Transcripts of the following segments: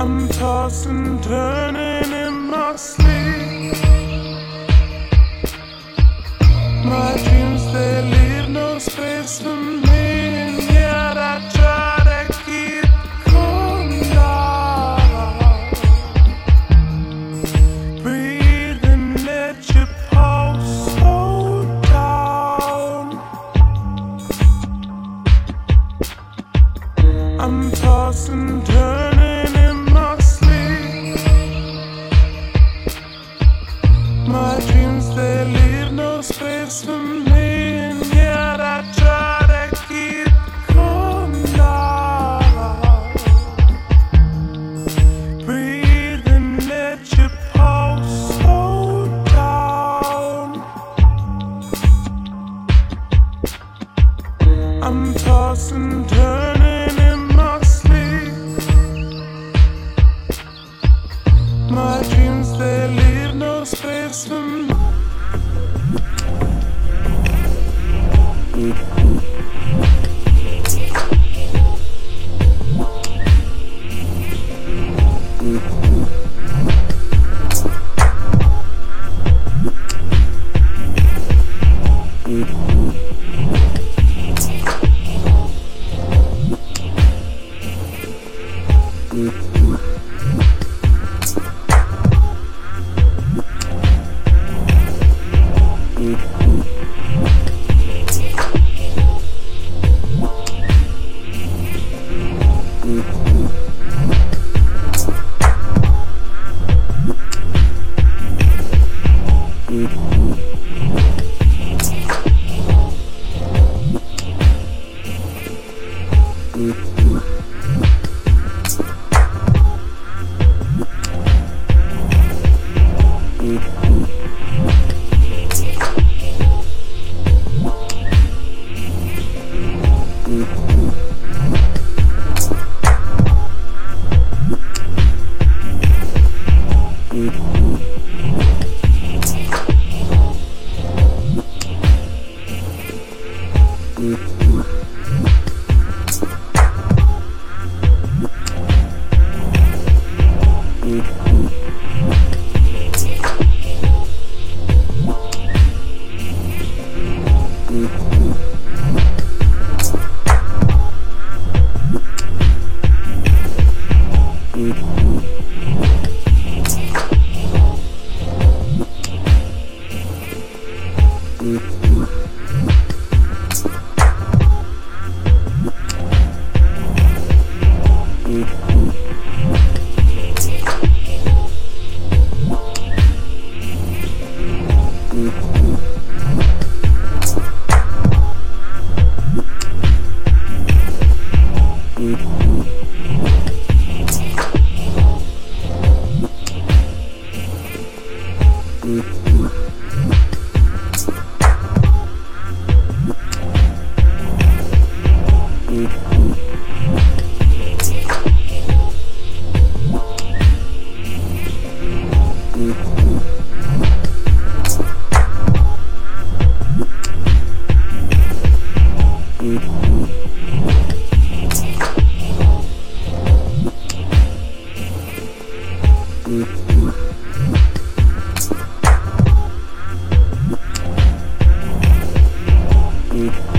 I'm tossing, turning in my sleep. My dreams, they leave no space for me. And yet I try to keep calm down. Breathing, let your pulse slow down. I'm tossing, turning. lost and Mm-hmm. Mountain.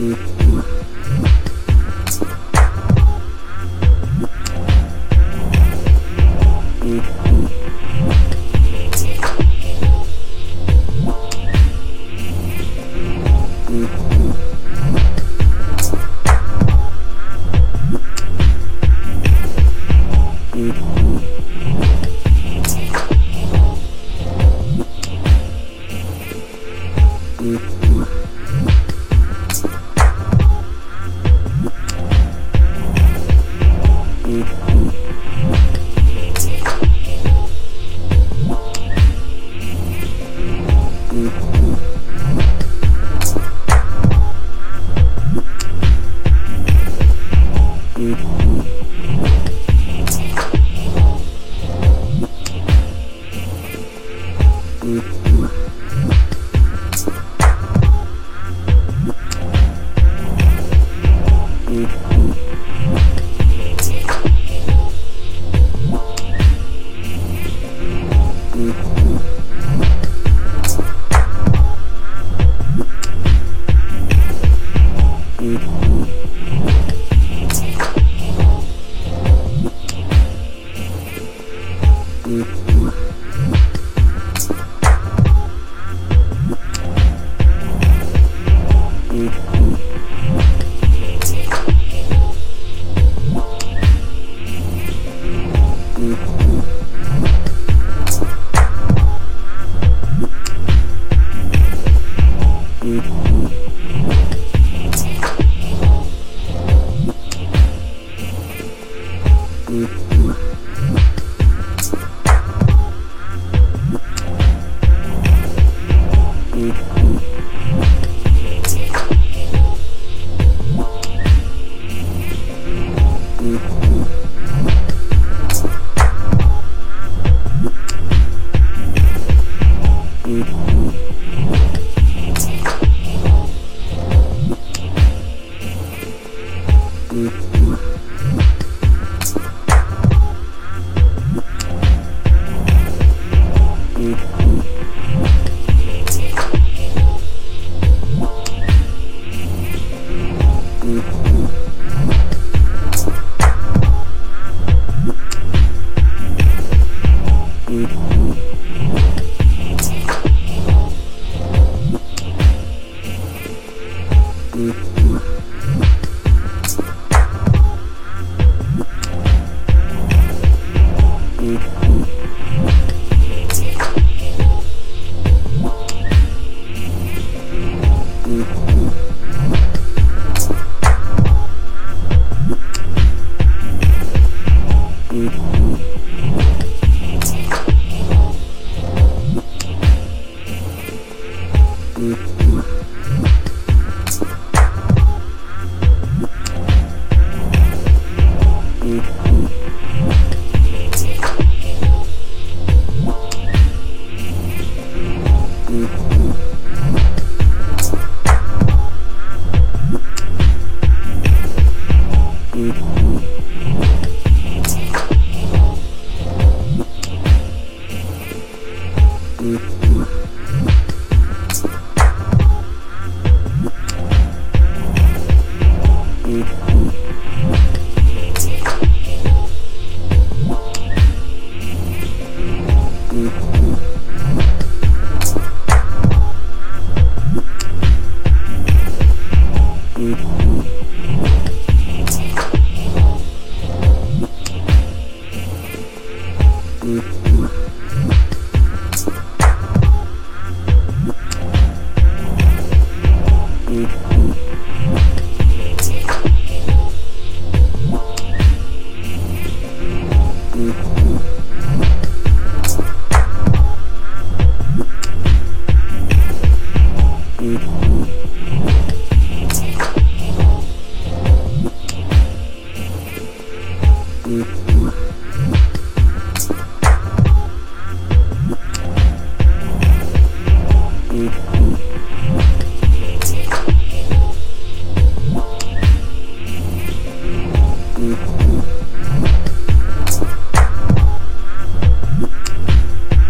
Mm-hmm. Mm-hmm. Mm-hmm.